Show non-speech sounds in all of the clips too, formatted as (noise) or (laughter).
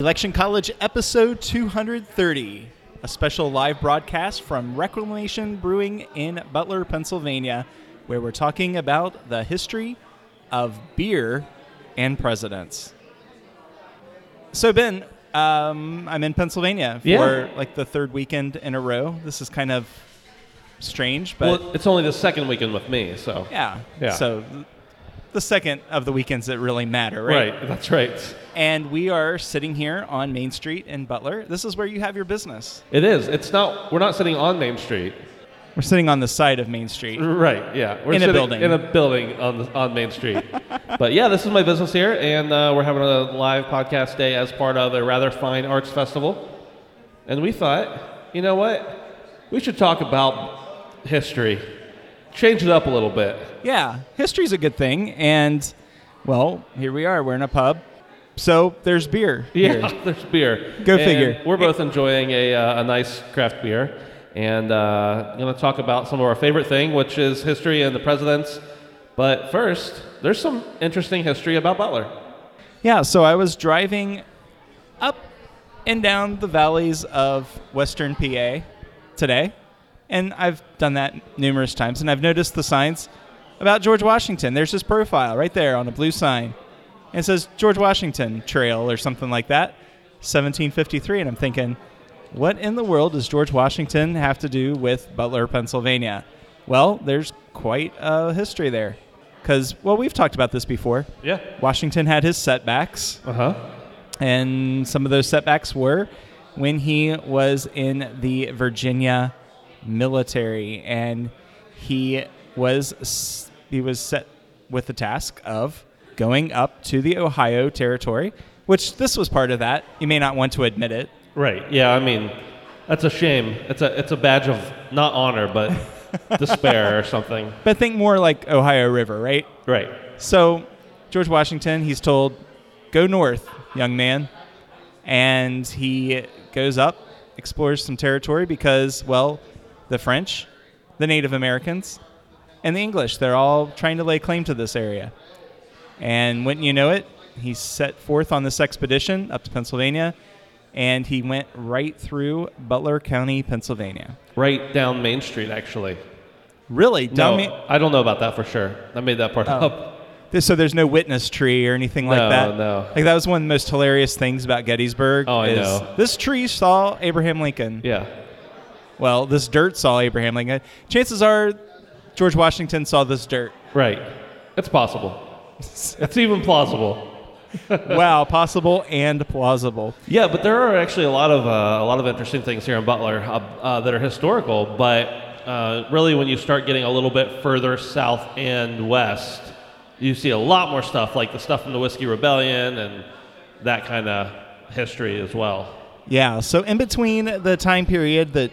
Election College episode 230, a special live broadcast from Reclamation Brewing in Butler, Pennsylvania, where we're talking about the history of beer and presidents. So, Ben, um, I'm in Pennsylvania for Yeah. like the third weekend in a row. This is kind of strange, but well, it's only the second weekend with me, so. yeah. Yeah. So, the second of the weekends that really matter, right? Right, that's right. And we are sitting here on Main Street in Butler. This is where you have your business. It is. It's not. We're not sitting on Main Street. We're sitting on the side of Main Street. Right. Yeah. We're In a building. In a building on the, on Main Street. (laughs) but yeah, this is my business here, and uh, we're having a live podcast day as part of a rather fine arts festival. And we thought, you know what? We should talk about history. Change it up a little bit. Yeah, history's a good thing. And, well, here we are. We're in a pub. So there's beer. Yeah, here. (laughs) there's beer. Go And figure. We're both enjoying a, uh, a nice craft beer, and uh, going to talk about some of our favorite thing, which is history and the presidents. But first, there's some interesting history about Butler. Yeah, so I was driving up and down the valleys of Western PA today. And I've done that numerous times. And I've noticed the signs about George Washington. There's his profile right there on a blue sign. And it says George Washington Trail or something like that, 1753. And I'm thinking, what in the world does George Washington have to do with Butler, Pennsylvania? Well, there's quite a history there. Because, well, we've talked about this before. Yeah. Washington had his setbacks, Uh huh. and some of those setbacks were when he was in the Virginia military, and he was he was set with the task of going up to the Ohio territory, which this was part of that. You may not want to admit it. Right. Yeah. I mean, that's a shame. It's a it's a badge of not honor, but (laughs) despair or something. But think more like Ohio River, right? Right. So, George Washington, he's told, go north, young man. And he goes up, explores some territory because, well, the French, the Native Americans, and the English, they're all trying to lay claim to this area. And wouldn't you know it, he set forth on this expedition up to Pennsylvania, and he went right through Butler County, Pennsylvania. Right down Main Street, actually. Really? Down no, I don't know about that for sure. I made that part Oh. up. So there's no witness tree or anything like No, that. no. Like that was one of the most hilarious things about Gettysburg. Oh, I know. This tree saw Abraham Lincoln. Yeah. Well, this dirt saw Abraham Lincoln. Chances are, George Washington saw this dirt. Right. It's possible. it's even plausible. (laughs) wow, possible and plausible. Yeah, but there are actually a lot of uh, a lot of interesting things here in Butler uh, uh, that are historical. But uh, really, when you start getting a little bit further south and west, you see a lot more stuff like the stuff from the Whiskey Rebellion and that kind of history as well. Yeah. So in between the time period that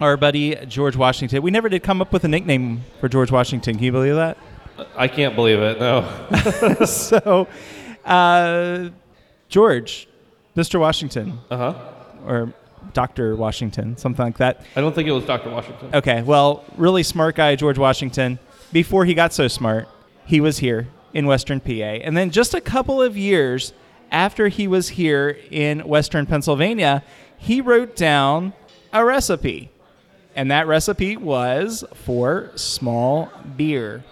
our buddy George Washington, we never did come up with a nickname for George Washington. Can you believe that? I can't believe it. No. (laughs) so, uh, George, Mr. Washington, Uh huh. or Dr. Washington, something like that. I don't think it was Dr. Washington. Okay, well, really smart guy, George Washington. Before he got so smart, he was here in Western PA. And then just a couple of years after he was here in Western Pennsylvania, he wrote down a recipe. And that recipe was for small beer.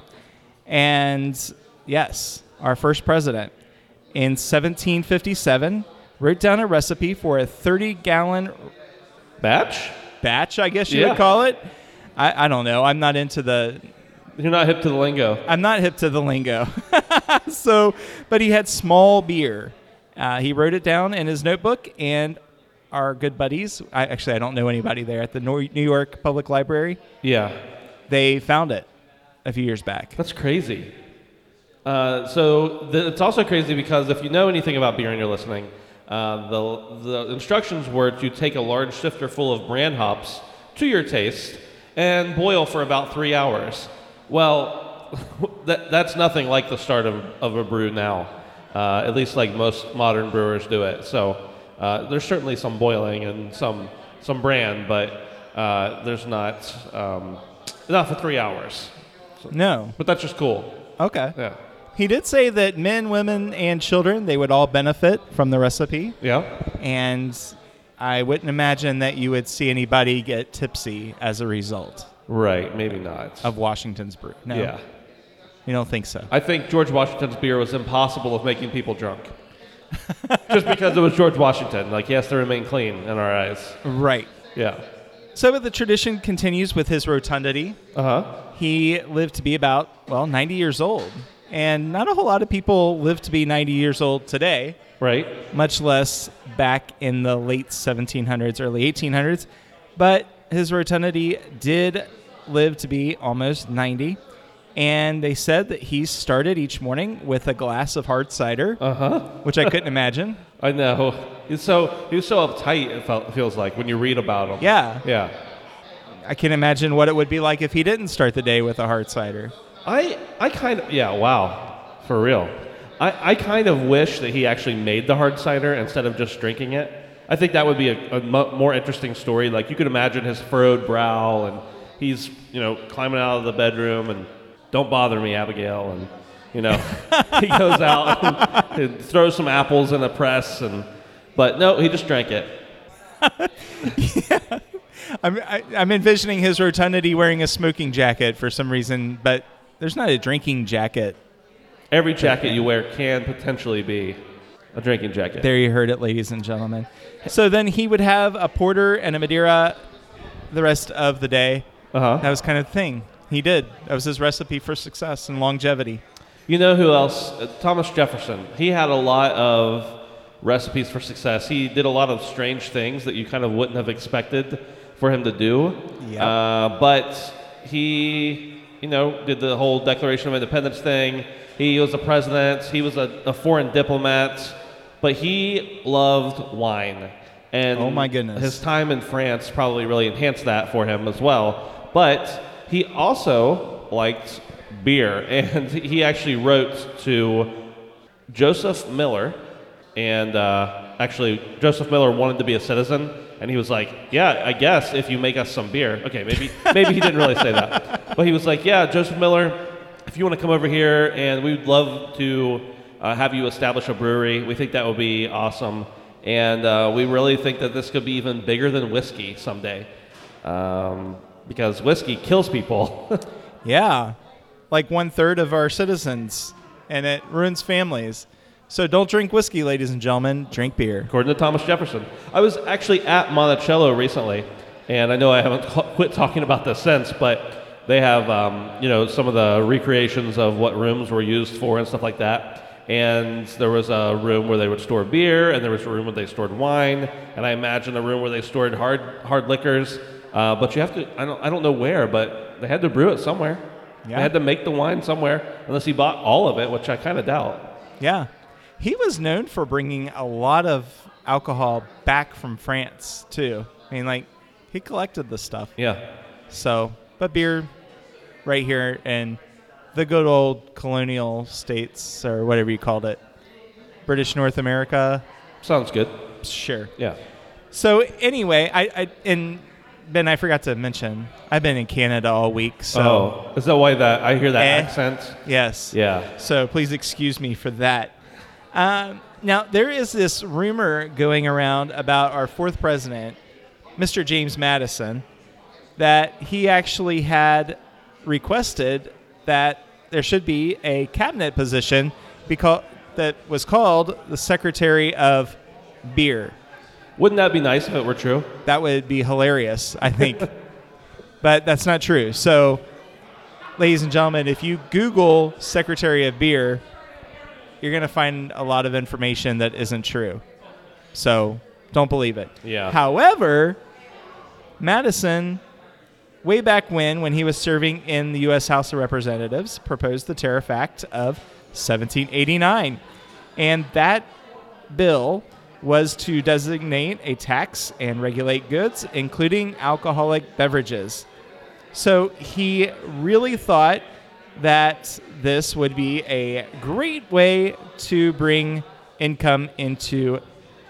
And yes, our first president in 1757 wrote down a recipe for a 30 gallon Batch? batch, I guess you Yeah. would call it. I, I don't know. I'm not into the. You're not hip to the lingo. I'm not hip to the lingo. (laughs) so, but he had small beer. Uh, he wrote it down in his notebook, and our good buddies. I actually I don't know anybody there at the New York Public Library. Yeah. They found it a few years back. That's crazy. Uh, so th- it's also crazy because if you know anything about beer and you're listening, Uh, the, the instructions were to take a large sifter full of bran hops to your taste and boil for about three hours. Well, (laughs) that, that's nothing like the start of, of a brew now, uh, at least like most modern brewers do it. So uh, there's certainly some boiling and some, some bran, but uh, there's not, um, not for three hours. No. But that's just cool. Okay. Yeah. He did say that men, women, and children they would all benefit from the recipe, Yeah. and I wouldn't imagine that you would see anybody get tipsy as a result Right. Maybe not. of Washington's brew. No, Yeah. you don't think so. I think George Washington's beer was impossible of making people drunk. (laughs) Just because it was George Washington. Like, he has to remain clean in our eyes. Right. Yeah. So the tradition continues with his rotundity. Uh huh. He lived to be about, well, 90 years old. And not a whole lot of people live to be 90 years old today, Right. much less back in the late 1700s, early 1800s. But his rotundity did live to be almost 90. And they said that he started each morning with a glass of hard cider, Uh huh. which I couldn't imagine. (laughs) I know. He's so he was so uptight. It felt, feels like when you read about him. Yeah. Yeah. I can imagine what it would be like if he didn't start the day with a hard cider. I I kind of yeah. Wow. For real. I, I kind of wish that he actually made the hard cider instead of just drinking it. I think that would be a, a more interesting story. Like you could imagine his furrowed brow, and he's you know climbing out of the bedroom, and don't bother me, Abigail, and you know (laughs) he goes out and, and throws some apples in the press, and but no, he just drank it. (laughs) I'm, I, I'm envisioning his rotundity wearing a smoking jacket for some reason, but there's not a drinking jacket. Every jacket you wear can potentially be a drinking jacket. There you heard it, ladies and gentlemen. So then he would have a porter and a Madeira the rest of the day. Uh huh. That was kind of the thing. He did. That was his recipe for success and longevity. You know who else? Uh, Thomas Jefferson. He had a lot of recipes for success. He did a lot of strange things that you kind of wouldn't have expected for him to do. Yep. Uh, but he, you know, did the whole Declaration of Independence thing. He was a president. He was a, a foreign diplomat. But he loved wine. And Oh my goodness. His time in France probably really enhanced that for him as well. But he also liked beer, (laughs) and he actually wrote to Joseph Miller, and uh, actually Joseph Miller wanted to be a citizen, and he was like, "Yeah, I guess if you make us some beer." Okay, maybe (laughs) maybe he didn't really say that, but he was like, "Yeah, Joseph Miller, if you want to come over here, and we'd love to uh, have you establish a brewery. We think that would be awesome." And uh, we really think that this could be even bigger than whiskey someday, um, because whiskey kills people. (laughs) Yeah. Like one third of our citizens, and it ruins families. So don't drink whiskey, ladies and gentlemen. Drink beer. according to Thomas Jefferson. I was actually at Monticello recently, and I know I haven't (laughs) quit talking about this since, but they have um, you know some of the recreations of what rooms were used for and stuff like that. And there was a room where they would store beer, and there was a room where they stored wine, and I imagine a room where they stored hard hard liquors. Uh, but you have to I don't I don't know where, but they had to brew it somewhere. Yeah. They had to make the wine somewhere, unless he bought all of it, which I kind of doubt. Yeah. He was known for bringing a lot of alcohol back from France, too. I mean, like, he collected the stuff. Yeah. So, but beer right here in the good old colonial states, or whatever you called it, British North America, Sounds good. sure. Yeah. So, anyway, I, I and Ben, I forgot to mention, I've been in Canada all week. So, oh, is that why that I hear that Eh. accent? yes. Yeah. So please excuse me for that. Um, now, there is this rumor going around about our fourth president, Mr. James Madison, that he actually had requested that there should be a cabinet position because that was called the Secretary of Beer. Wouldn't that be nice if it were true? That would be hilarious, I think. (laughs) but that's not true. So, ladies and gentlemen, if you Google Secretary of Beer, you're going to find a lot of information that isn't true. So, don't believe it. Yeah. However, Madison, way back when, when he was serving in the U.S. House of Representatives, proposed the Tariff Act of 1789. And that bill was to designate a tax and regulate goods, including alcoholic beverages. So he really thought that this would be a great way to bring income into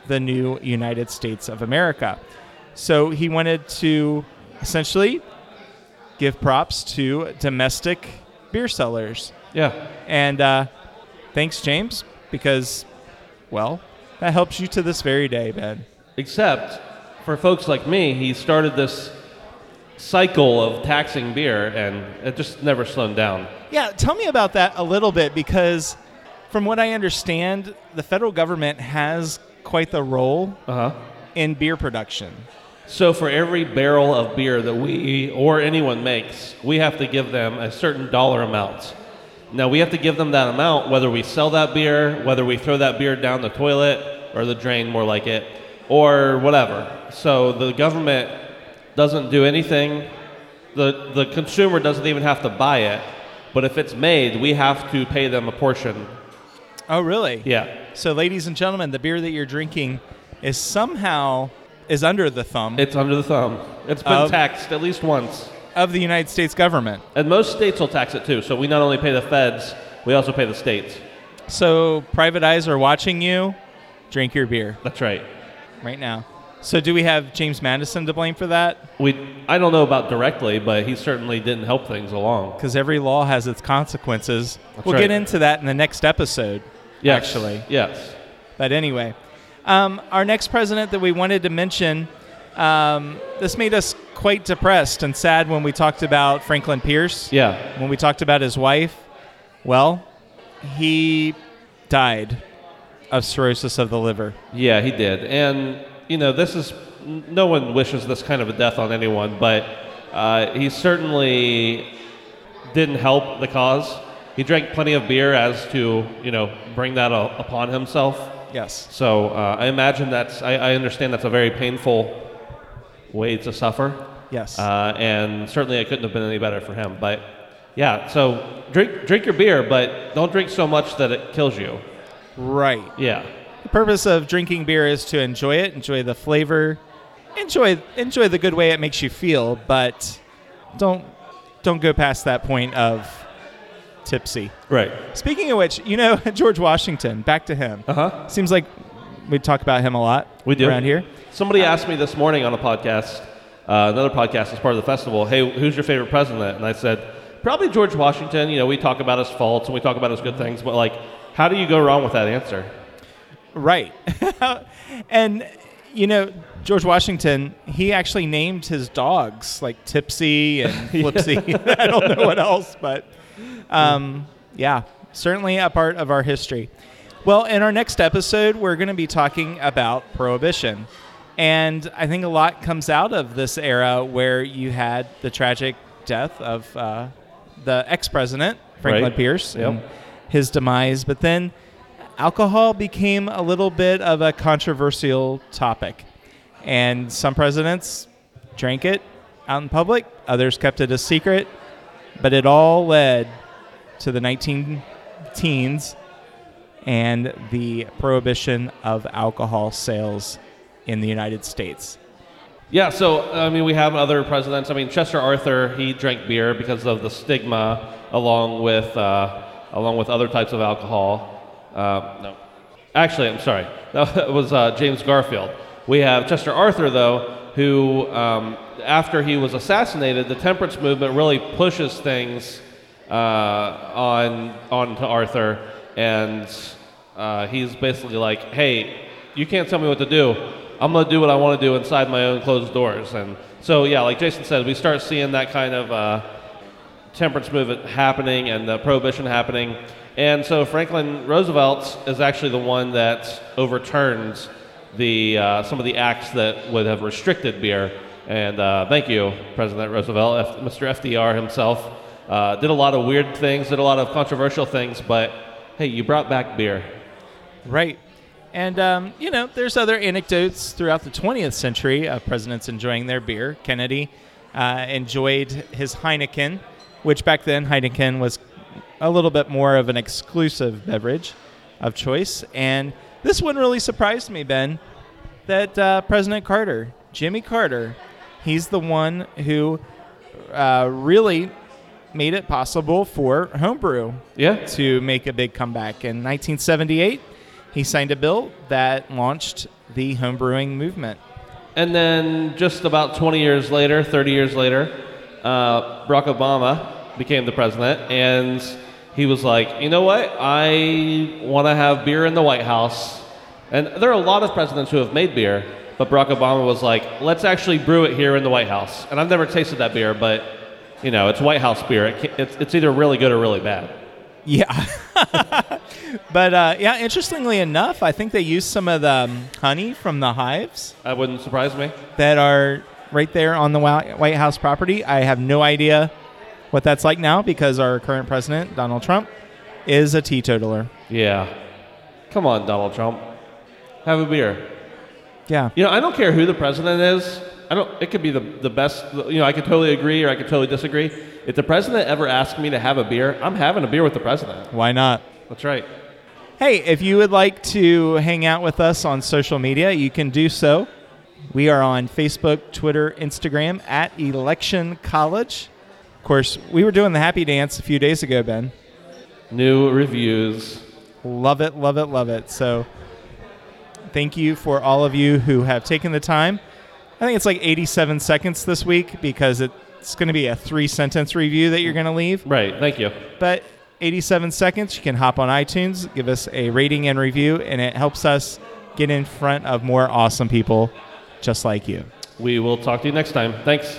the new United States of America. So he wanted to essentially give props to domestic beer sellers. Yeah. And uh, thanks, James, because, well, that helps you to this very day, Ben. Except for folks like me, he started this cycle of taxing beer, and it just never slowed down. Yeah, tell me about that a little bit because, from what I understand, the federal government has quite the role Uh huh. in beer production. So for every barrel of beer that we or anyone makes, we have to give them a certain dollar amount. Now we have to give them that amount whether we sell that beer, whether we throw that beer down the toilet or the drain more like it, or whatever. So the government doesn't do anything. The the consumer doesn't even have to buy it. But if it's made, we have to pay them a portion. Oh, really? Yeah. So, ladies and gentlemen, the beer that you're drinking is somehow is under the thumb It's under the thumb. It's been Of- taxed at least once. Of the United States government. And most states will tax it too. So we not only pay the feds, we also pay the states. So, private eyes are watching you. Drink your beer That's right. right now. So, do we have James Madison to blame for that? We I don't know about directly, but he certainly didn't help things along. Because every law has its consequences. That's we'll right. get into that in the next episode. Yes. Actually. Yes. But anyway, um, our next president that we wanted to mention, um, this made us quite depressed and sad when we talked about Franklin Pierce. Yeah. When we talked about his wife, well, he died of cirrhosis of the liver. Yeah, he did. And you know, this is no one wishes this kind of a death on anyone, but uh, he certainly didn't help the cause. He drank plenty of beer as to you know bring that upon himself. Yes. So uh, I imagine that's I, I understand that's a very painful way to suffer. Yes. Uh, and certainly it couldn't have been any better for him. But yeah, so drink drink your beer, but don't drink so much that it kills you. right. Yeah, The purpose of drinking beer is to enjoy it, enjoy the flavor, enjoy enjoy the good way it makes you feel, but don't don't go past that point of tipsy. right. Speaking of which, you know (laughs) George Washington. Back to him. Uh huh. Seems like we talk about him a lot. We do around here. Somebody asked me this morning on a podcast, uh, another podcast as part of the festival. Hey, who's your favorite president? And I said probably George Washington. You know, we talk about his faults and we talk about his good things, but like, how do you go wrong with that answer? Right. (laughs) and you know George Washington, he actually named his dogs like Tipsy and (laughs) Flipsy. (laughs) I don't know what else, but um, yeah, certainly a part of our history. Well, in our next episode, we're going to be talking about prohibition. And I think a lot comes out of this era where you had the tragic death of uh, the ex president, Franklin Right. Pierce, Yep. and his demise. But then alcohol became a little bit of a controversial topic. And some presidents drank it out in public, others kept it a secret. But it all led to the 19 teens and the prohibition of alcohol sales in the United States. Yeah, so I mean, we have other presidents. I mean, Chester Arthur, he drank beer because of the stigma, along with uh, along with other types of alcohol. Uh, no, actually, I'm sorry, (laughs) that was uh, James Garfield. We have Chester Arthur, though, who um, after he was assassinated, the temperance movement really pushes things uh, on on to Arthur, and uh, he's basically like, "Hey, you can't tell me what to do. I'm gonna do what I want to do inside my own closed doors." And so, yeah, like Jason said, we start seeing that kind of uh, temperance movement happening and the prohibition happening. And so Franklin Roosevelt is actually the one that overturns the uh, some of the acts that would have restricted beer. And uh, thank you, President Roosevelt, F- Mr. FDR himself. Uh, did a lot of weird things, did a lot of controversial things, but hey, you brought back beer. Right. And, um, you know, there's other anecdotes throughout the 20th century of presidents enjoying their beer. Kennedy uh, enjoyed his Heineken, which back then Heineken was a little bit more of an exclusive beverage of choice. And this one really surprised me, Ben, that uh, President Carter, Jimmy Carter, he's the one who uh, really made it possible for homebrew Yeah. to make a big comeback. In 1978, he signed a bill that launched the homebrewing movement. And then just about 20 years later, 30 years later, uh, Barack Obama became the president, and he was like, you know what? I want to have beer in the White House. And there are a lot of presidents who have made beer, but Barack Obama was like, let's actually brew it here in the White House. And I've never tasted that beer, but you know, it's White House beer. It it's, it's either really good or really bad. Yeah. (laughs) but uh, yeah, interestingly enough, I think they use some of the um, honey from the hives That wouldn't surprise me. that are right there on the White House property. I have no idea what that's like now because our current president, Donald Trump, is a teetotaler. Yeah. Come on, Donald Trump. Have a beer. Yeah. You know, I don't care who the president is. I don't. It could be the the best. You know, I could totally agree or I could totally disagree. If the president ever asks me to have a beer, I'm having a beer with the president. Why not? That's right. Hey, if you would like to hang out with us on social media, you can do so. We are on Facebook, Twitter, Instagram at Election College. Of course, we were doing the happy dance a few days ago, Ben. New reviews. Love it, love it, love it. So, thank you for all of you who have taken the time. I think it's like 87 seconds this week because it's going to be a three sentence review that you're going to leave. Right. Thank you. But 87 seconds, you can hop on iTunes, give us a rating and review, and it helps us get in front of more awesome people just like you. We will talk to you next time. Thanks.